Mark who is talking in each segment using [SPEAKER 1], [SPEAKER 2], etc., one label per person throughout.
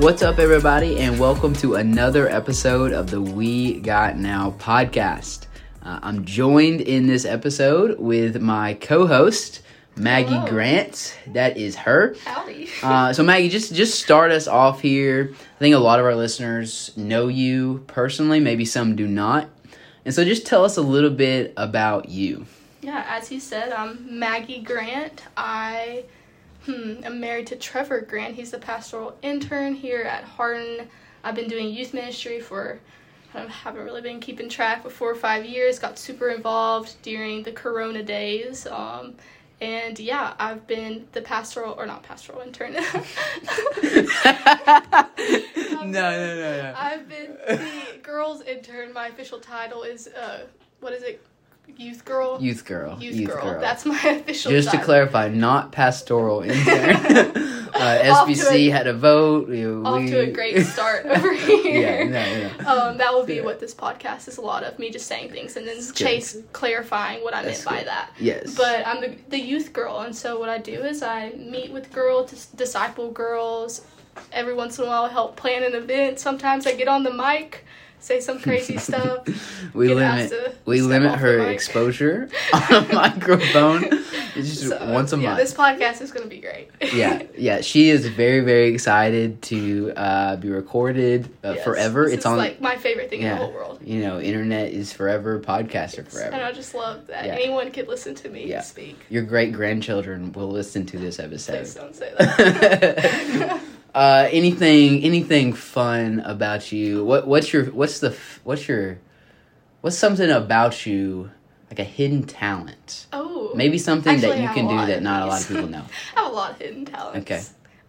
[SPEAKER 1] What's up, everybody, and welcome to another episode of the We Got Now podcast. Uh, I'm joined in this episode with my co host, Maggie
[SPEAKER 2] Hello.
[SPEAKER 1] Grant. That is her.
[SPEAKER 2] Howdy.
[SPEAKER 1] Uh, so Maggie, just just start us off here. I think a lot of our listeners know you personally, maybe some do not, and so just tell us a little bit about you.
[SPEAKER 2] yeah, as you said, I'm Maggie Grant. I hmm, am married to Trevor Grant. He's the pastoral intern here at Hardin. I've been doing youth ministry for I haven't really been keeping track for four or five years. Got super involved during the Corona days. Um, and yeah, I've been the pastoral or not pastoral intern.
[SPEAKER 1] no, no, no, no.
[SPEAKER 2] I've been the girls intern. My official title is uh, what is it? Youth girl.
[SPEAKER 1] Youth girl.
[SPEAKER 2] Youth, girl. That's my official.
[SPEAKER 1] Just to clarify, not pastoral intern. uh, SBC
[SPEAKER 2] a-
[SPEAKER 1] had a vote. We,
[SPEAKER 2] Off
[SPEAKER 1] we-
[SPEAKER 2] to a great start over here.
[SPEAKER 1] yeah, no, no.
[SPEAKER 2] Um, that will be
[SPEAKER 1] Yeah.
[SPEAKER 2] what this podcast is a lot of me just saying things and then
[SPEAKER 1] good.
[SPEAKER 2] Chase clarifying what I
[SPEAKER 1] That's
[SPEAKER 2] meant by
[SPEAKER 1] good.
[SPEAKER 2] that.
[SPEAKER 1] Yes.
[SPEAKER 2] But I'm the, the youth girl, and so what I do is I meet with girls, dis- disciple girls. Every once in a while, I help plan an event. Sometimes I get on the mic, say some crazy stuff.
[SPEAKER 1] we limit we limit her exposure on a microphone. It's just
[SPEAKER 2] So,
[SPEAKER 1] once a
[SPEAKER 2] yeah,
[SPEAKER 1] month.
[SPEAKER 2] this podcast is going to be great.
[SPEAKER 1] yeah, yeah. She is very, very excited to uh, be recorded uh,
[SPEAKER 2] Yes,
[SPEAKER 1] forever. It's on.
[SPEAKER 2] like my favorite thing
[SPEAKER 1] yeah,
[SPEAKER 2] in the whole world.
[SPEAKER 1] you know, internet is forever. Podcasts are forever. And.
[SPEAKER 2] I just love that
[SPEAKER 1] Yeah.
[SPEAKER 2] anyone could listen to me
[SPEAKER 1] Yeah.
[SPEAKER 2] speak.
[SPEAKER 1] Your great grandchildren will listen to this episode.
[SPEAKER 2] Please don't say that.
[SPEAKER 1] Uh, anything, anything fun about you? What, what's your, what's the, what's your, what's something about you, like a hidden talent?
[SPEAKER 2] oh,
[SPEAKER 1] Maybe something
[SPEAKER 2] Actually,
[SPEAKER 1] that you can do that not a lot of people know.
[SPEAKER 2] I have a lot of hidden talents.
[SPEAKER 1] Okay.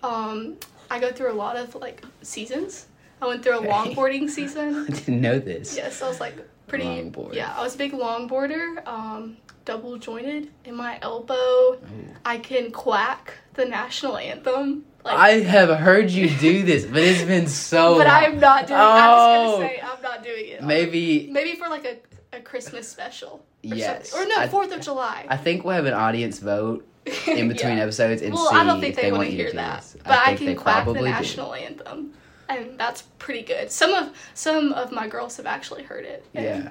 [SPEAKER 2] Um, I go through a lot of like seasons. I went through a longboarding season.
[SPEAKER 1] I didn't know this.
[SPEAKER 2] Yes, I was like pretty.
[SPEAKER 1] Longboard.
[SPEAKER 2] Yeah, I was a big longboarder. Um, double jointed in my elbow.
[SPEAKER 1] Ooh.
[SPEAKER 2] I can quack the national anthem. Like,
[SPEAKER 1] I have heard you do this, but it's been so.
[SPEAKER 2] but. I'm not doing.
[SPEAKER 1] Oh.
[SPEAKER 2] I'm just gonna say I'm not doing it.
[SPEAKER 1] Maybe
[SPEAKER 2] Maybe for like a, a Christmas special. Or
[SPEAKER 1] Yes.
[SPEAKER 2] something. Or no, Fourth of July.
[SPEAKER 1] I think we'll have an audience vote in between
[SPEAKER 2] Yeah.
[SPEAKER 1] episodes and
[SPEAKER 2] Well,
[SPEAKER 1] see
[SPEAKER 2] I don't think
[SPEAKER 1] if
[SPEAKER 2] they,
[SPEAKER 1] want
[SPEAKER 2] to hear
[SPEAKER 1] do
[SPEAKER 2] that,
[SPEAKER 1] this.
[SPEAKER 2] but I,
[SPEAKER 1] think
[SPEAKER 2] can
[SPEAKER 1] they
[SPEAKER 2] quack the
[SPEAKER 1] probably do.
[SPEAKER 2] national anthem, and that's pretty good. Some of some of my girls have actually heard it.
[SPEAKER 1] Yeah.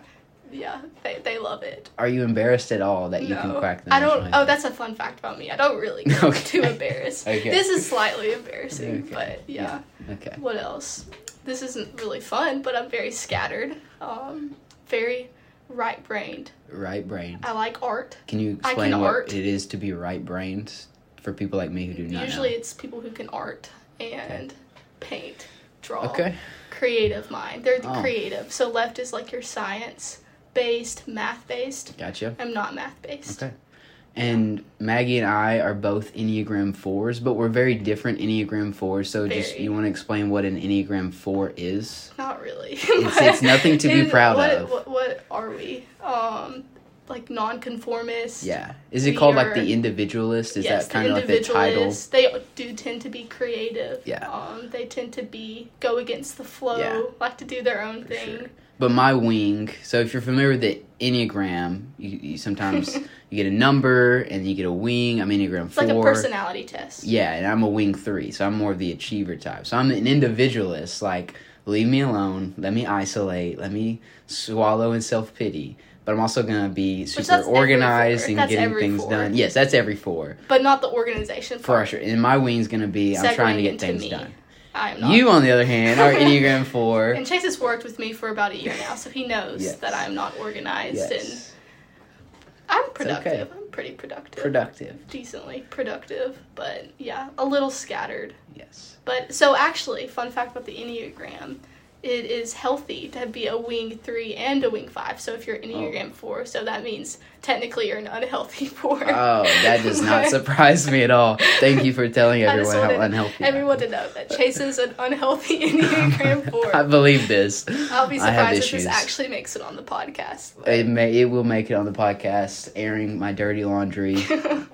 [SPEAKER 2] Yeah, they, they love it.
[SPEAKER 1] Are you embarrassed at all that you can
[SPEAKER 2] crack
[SPEAKER 1] quack the
[SPEAKER 2] I don't. Oh, that's a fun fact about me. I don't really get
[SPEAKER 1] Okay.
[SPEAKER 2] too embarrassed.
[SPEAKER 1] Okay.
[SPEAKER 2] This is slightly embarrassing,
[SPEAKER 1] Okay.
[SPEAKER 2] but yeah.
[SPEAKER 1] okay.
[SPEAKER 2] What else? This isn't really fun, but I'm very scattered. Um, very right-brained.
[SPEAKER 1] Right brain.
[SPEAKER 2] I like art.
[SPEAKER 1] Can you
[SPEAKER 2] I
[SPEAKER 1] explain
[SPEAKER 2] can
[SPEAKER 1] what
[SPEAKER 2] art.
[SPEAKER 1] it is to be right brained for people like me who do not
[SPEAKER 2] Usually,
[SPEAKER 1] know?
[SPEAKER 2] it's people who can art and paint, draw.
[SPEAKER 1] Okay.
[SPEAKER 2] creative mind. They're the
[SPEAKER 1] Oh.
[SPEAKER 2] creative. So left is like your science based, math based.
[SPEAKER 1] Gotcha.
[SPEAKER 2] I'm not math based.
[SPEAKER 1] Okay. And Maggie and I are both Enneagram 4s, but we're very different Enneagram 4s. So just you want to explain what an Enneagram 4 is?
[SPEAKER 2] Not really.
[SPEAKER 1] It's- it's nothing to be proud
[SPEAKER 2] what,
[SPEAKER 1] of.
[SPEAKER 2] What, what are we? Um, like nonconformist.
[SPEAKER 1] Yeah. Is it
[SPEAKER 2] We
[SPEAKER 1] called like
[SPEAKER 2] are-
[SPEAKER 1] the individualist? Is
[SPEAKER 2] yes,
[SPEAKER 1] that kind of like the title?
[SPEAKER 2] individualists. They do tend to be creative.
[SPEAKER 1] Yeah.
[SPEAKER 2] Um, they tend to be go against the flow.
[SPEAKER 1] Yeah.
[SPEAKER 2] Like to do their own
[SPEAKER 1] For
[SPEAKER 2] thing.
[SPEAKER 1] sure. But my wing, so if you're familiar with the Enneagram, you, you sometimes you get a number and you get a wing. I'm Enneagram
[SPEAKER 2] It's
[SPEAKER 1] 4.
[SPEAKER 2] like a personality test.
[SPEAKER 1] Yeah, and I'm a wing three, so I'm more of the achiever type. So I'm an individualist, like leave me alone, let me isolate, let me swallow in self pity. But I'm also gonna be super organized and
[SPEAKER 2] That's
[SPEAKER 1] getting things
[SPEAKER 2] four.
[SPEAKER 1] done. Yes, that's every four
[SPEAKER 2] But not the organization
[SPEAKER 1] for
[SPEAKER 2] part.
[SPEAKER 1] sure. And my wing's gonna be I'm trying to get
[SPEAKER 2] into
[SPEAKER 1] things
[SPEAKER 2] me.
[SPEAKER 1] done.
[SPEAKER 2] I am not.
[SPEAKER 1] You, on the other hand, are Enneagram four.
[SPEAKER 2] And Chase has worked with me for about a year now, so he knows
[SPEAKER 1] Yes.
[SPEAKER 2] that I'm not organized and
[SPEAKER 1] Yes,
[SPEAKER 2] I'm
[SPEAKER 1] okay.
[SPEAKER 2] productive. I'm pretty productive.
[SPEAKER 1] productive.
[SPEAKER 2] Decently productive, but yeah, a little scattered.
[SPEAKER 1] Yes.
[SPEAKER 2] But so actually, fun fact about the Enneagram, it is healthy to be a wing three and a wing five. So if you're an Enneagram oh. four, so that means technically you're an unhealthy four.
[SPEAKER 1] Oh, that does not surprise me at all. Thank you for telling everyone how unhealthy.
[SPEAKER 2] Everyone to know that Chase is an unhealthy Enneagram four.
[SPEAKER 1] I believe this.
[SPEAKER 2] I'll be surprised if this actually makes it on the podcast.
[SPEAKER 1] It may it will make it on the podcast, airing my dirty laundry,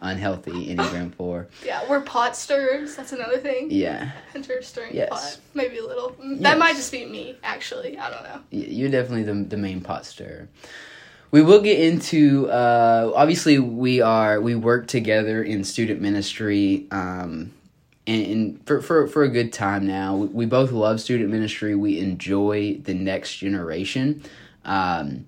[SPEAKER 1] unhealthy Enneagram four.
[SPEAKER 2] yeah, we're pot stirrers. That's another thing.
[SPEAKER 1] Yeah,
[SPEAKER 2] Enter stirring
[SPEAKER 1] Yes.
[SPEAKER 2] pot. Maybe a little.
[SPEAKER 1] Yes.
[SPEAKER 2] That might just be me, actually. I don't know.
[SPEAKER 1] you're definitely the the main pot stirrer. We will get into. Uh, obviously, we are we work together in student ministry. Um, and, and for, for for a good time now. We, we both love student ministry. We enjoy the next generation. Um,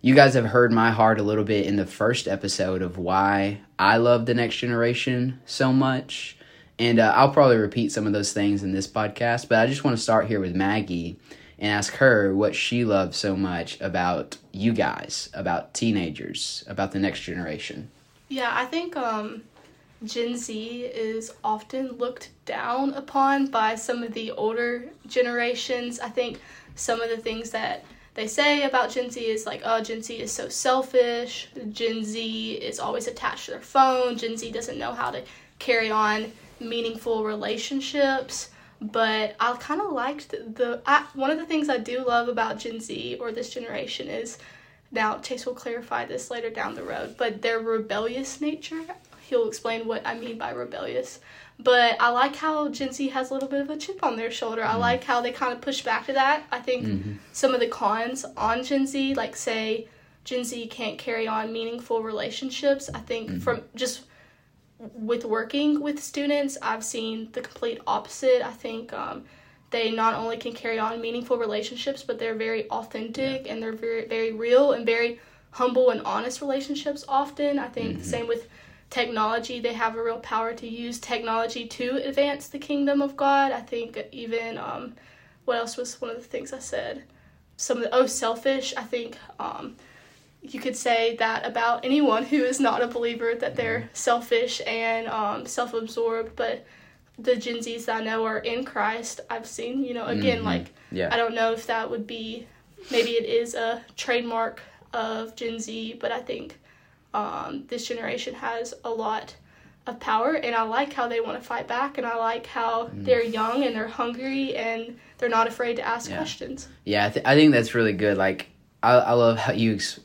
[SPEAKER 1] you guys have heard my heart a little bit in the first episode of why I love the next generation so much. And uh, I'll probably repeat some of those things in this podcast, but I just want to start here with Maggie and ask her what she loves so much about you guys, about teenagers, about the next generation.
[SPEAKER 2] Yeah, I think um, Gen Z is often looked down upon by some of the older generations. I think some of the things that they say about Gen Z is like, oh, Gen Z is so selfish. Gen Z is always attached to their phone. Gen Z doesn't know how to carry on meaningful relationships. But I kind of liked the, I, one of the things I do love about Gen Z or this generation is now Chase will clarify this later down the road, but their rebellious nature. He'll explain what I mean by rebellious. But I like how Gen Z has a little bit of a chip on their shoulder. I like how they kind of push back to that. I think
[SPEAKER 1] Mm-hmm.
[SPEAKER 2] some of the cons on Gen Z, like say Gen Z can't carry on meaningful relationships, I think from just with working with students, I've seen the complete opposite. I think um, they not only can carry on meaningful relationships, but they're very authentic and they're very, very real and very humble and honest relationships often. I think the same with technology, they have a real power to use technology to advance the kingdom of God. I think even, um, what else was one of the things I said? Some of the, oh, selfish. I think um, you could say that about anyone who is not a believer that they're selfish and um, self-absorbed but the gen z's that i know are in christ i've seen you know again
[SPEAKER 1] Mhm.
[SPEAKER 2] like
[SPEAKER 1] Yeah.
[SPEAKER 2] i don't know if that would be maybe it is a trademark of gen z but i think um, this generation has a lot of power and i like how they want to fight back and i like how they're young and they're hungry and they're not afraid to ask
[SPEAKER 1] Yeah.
[SPEAKER 2] questions
[SPEAKER 1] Yeah, I, th- I think that's really good. Like, I, I love how you ex-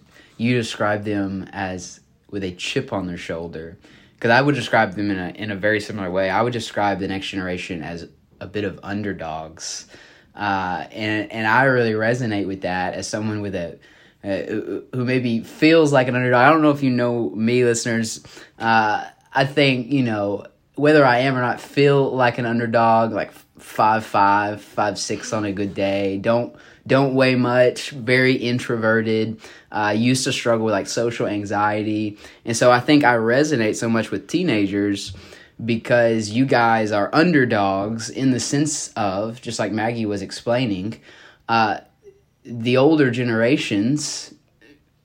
[SPEAKER 1] you describe them as with a chip on their shoulder, because I would describe them in a in a very similar way. I would describe the next generation as a bit of underdogs, uh, and and I really resonate with that as someone with a. Uh, who maybe feels like an underdog. I don't know if you know me, listeners. Uh, I think you know whether I am or not feel like an underdog, like five five, five six on a good day. Don't don't weigh much. Very introverted. Uh, used to struggle with like social anxiety, and so I think I resonate so much with teenagers because you guys are underdogs in the sense of just like Maggie was explaining. Uh, the older generations,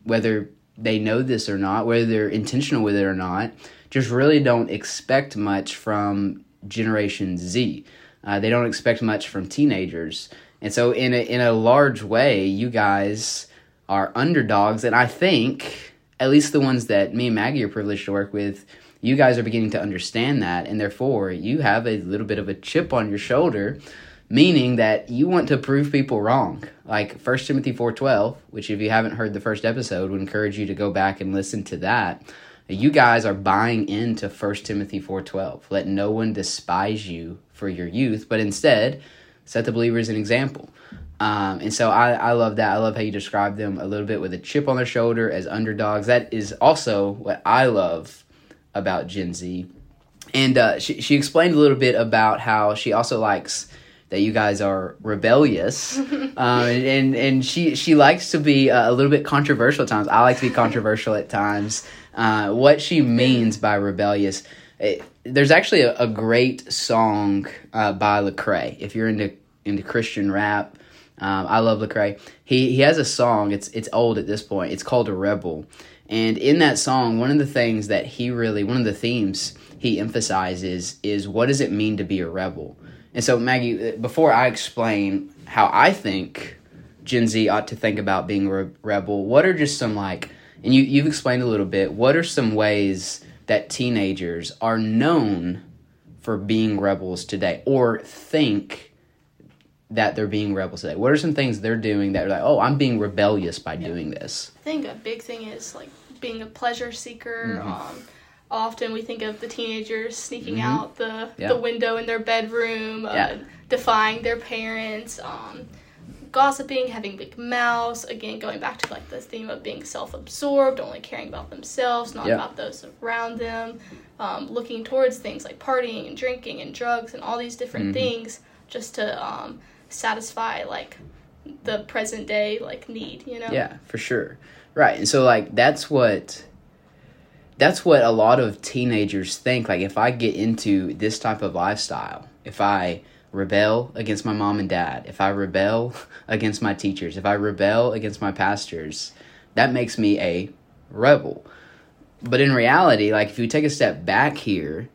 [SPEAKER 1] whether they know this or not, whether they're intentional with it or not, just really don't expect much from Generation Z. Uh, they don't expect much from teenagers, and so in a in a large way, you guys are underdogs. And I think at least the ones that me and Maggie are privileged to work with, you guys are beginning to understand that, and therefore you have a little bit of a chip on your shoulder meaning that you want to prove people wrong like 1 timothy 4.12 which if you haven't heard the first episode would encourage you to go back and listen to that you guys are buying into 1 timothy 4.12 let no one despise you for your youth but instead set the believers an example. Um, and so I, I love that. I love how you describe them a little bit with a chip on their shoulder as underdogs. That is also what i love about gen z. And uh, she, she explained a little bit about how she also likes that you guys are rebellious, um, and, and and she she likes to be uh, a little bit controversial at times. I like to be controversial at times. Uh, what she means by rebellious, it, there's actually a, a great song uh, by Lecrae. If you're into into Christian rap, um, I love Lecrae. He he has a song. It's it's old at this point. It's called a rebel, and in that song, one of the things that he really one of the themes he emphasizes is what does it mean to be a rebel. And so, Maggie, before I explain how I think Gen Z ought to think about being a rebel, what are just some like, and you, you've explained a little bit, what are some ways that teenagers are known for being rebels today or think that they're being rebels today? What are some things they're doing that are like, oh, I'm being rebellious by doing this?
[SPEAKER 2] I think a big thing is like being a pleasure seeker.
[SPEAKER 1] Mm-hmm.
[SPEAKER 2] Um, often we think of the teenagers sneaking
[SPEAKER 1] Mhm.
[SPEAKER 2] out the
[SPEAKER 1] Yeah.
[SPEAKER 2] the window in their bedroom, uh,
[SPEAKER 1] Yeah.
[SPEAKER 2] defying their parents. Um, gossiping, having big mouths. Again, going back to like the theme of being self-absorbed, only caring about themselves, not about those around them. Um, looking towards things like partying and drinking and drugs and all these different
[SPEAKER 1] Mhm.
[SPEAKER 2] things just to um, satisfy like the present day like need. You know.
[SPEAKER 1] Yeah, for sure. Right. And so like that's what that's what a lot of teenagers think like if I get into this type of lifestyle, if I rebel against my mom and dad, if I rebel against my teachers, if I rebel against my pastors, that makes me a rebel. But in reality, like if you take a step back here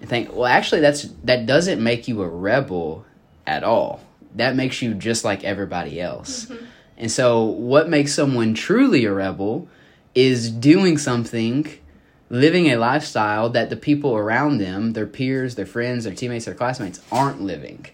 [SPEAKER 1] and think, well actually that's that doesn't make you a rebel at all. That makes you just like everybody else. Mm-hmm. And so, what makes someone truly a rebel is doing something, living a lifestyle that the people around them, their peers, their friends, their teammates, their classmates, aren't living.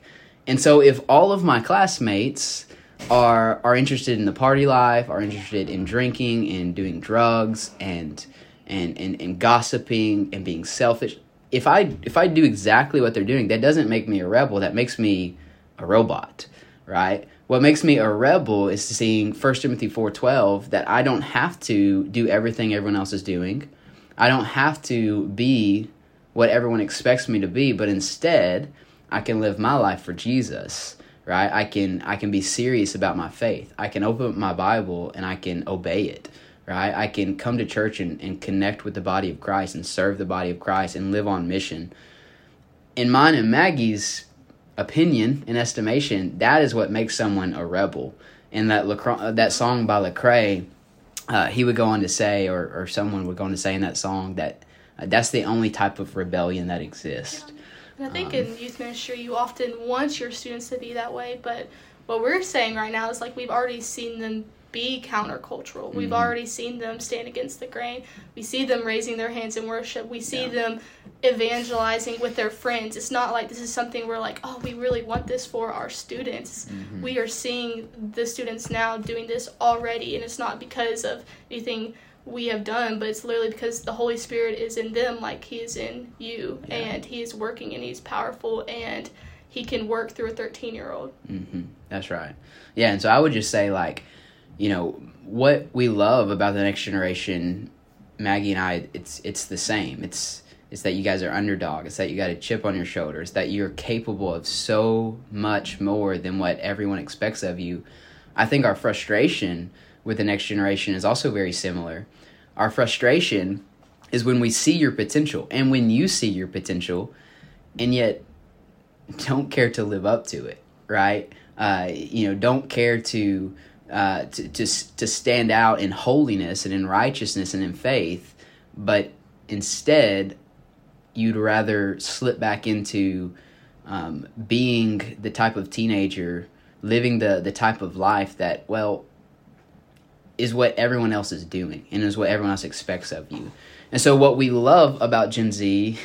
[SPEAKER 1] And so, if all of my classmates are are interested in the party life, are interested in drinking and doing drugs and and and, and gossiping and being selfish, if I if I do exactly what they're doing, that doesn't make me a rebel. That makes me a robot, right? What makes me a rebel is seeing 1 Timothy 4:12 that I don't have to do everything everyone else is doing. I don't have to be what everyone expects me to be, but instead, I can live my life for Jesus, right? I can I can be serious about my faith. I can open my Bible and I can obey it, right? I can come to church and, and connect with the body of Christ and serve the body of Christ and live on mission. In mine and Maggie's opinion and estimation, that is what makes someone a rebel. And that Lecra- uh, that song by Lecrae, uh, he would go on to say, or, or someone would go on to say in that song that uh, that's the only type of rebellion that exists.
[SPEAKER 2] And I think
[SPEAKER 1] Um,
[SPEAKER 2] in youth ministry, you often want your students to be that way, but what we're saying right now is like we've already seen them be countercultural. We've
[SPEAKER 1] Mhm.
[SPEAKER 2] already seen them stand against the grain. We see them raising their hands in worship. We see
[SPEAKER 1] Yeah.
[SPEAKER 2] them evangelizing with their friends. It's not like this is something we're like, oh, we really want this for our students.
[SPEAKER 1] Mhm.
[SPEAKER 2] We are seeing the students now doing this already, and it's not because of anything we have done, but it's literally because the Holy Spirit is in them like He is in you,
[SPEAKER 1] Yeah.
[SPEAKER 2] and He is working and He's powerful, and He can work through a 13 year old.
[SPEAKER 1] hmm That's right. Yeah, and so I would just say, like, you know, what we love about the next generation, Maggie and I, it's it's the same. It's it's that you guys are underdog. It's that you got a chip on your shoulder. It's that you're capable of so much more than what everyone expects of you. I think our frustration with the next generation is also very similar. Our frustration is when we see your potential and when you see your potential and yet don't care to live up to it, right? Uh, you know, don't care to, uh, to to to stand out in holiness and in righteousness and in faith, but instead, you'd rather slip back into um, being the type of teenager, living the the type of life that well is what everyone else is doing and is what everyone else expects of you. And so, what we love about Gen Z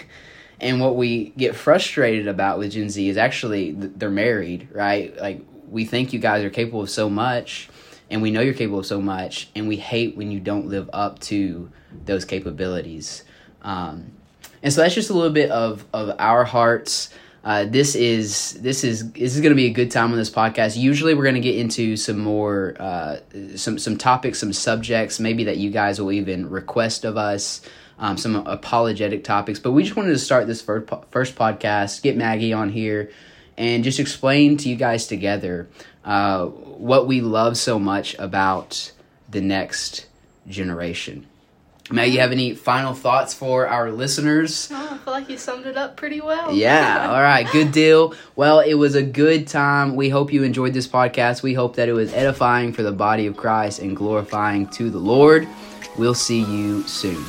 [SPEAKER 1] and what we get frustrated about with Gen Z is actually th- they're married, right? Like, we think you guys are capable of so much, and we know you're capable of so much, and we hate when you don't live up to those capabilities. Um, and so, that's just a little bit of, of our hearts. Uh, this is this is this is going to be a good time on this podcast. Usually, we're going to get into some more uh, some some topics, some subjects, maybe that you guys will even request of us, um, some apologetic topics. But we just wanted to start this first first podcast, get Maggie on here, and just explain to you guys together uh, what we love so much about the next generation. Maggie, you have any final thoughts for our listeners?
[SPEAKER 2] Oh, I feel like you summed it up pretty well.
[SPEAKER 1] Yeah, all right, good deal. Well, it was a good time. We hope you enjoyed this podcast. We hope that it was edifying for the body of Christ and glorifying to the Lord. We'll see you soon.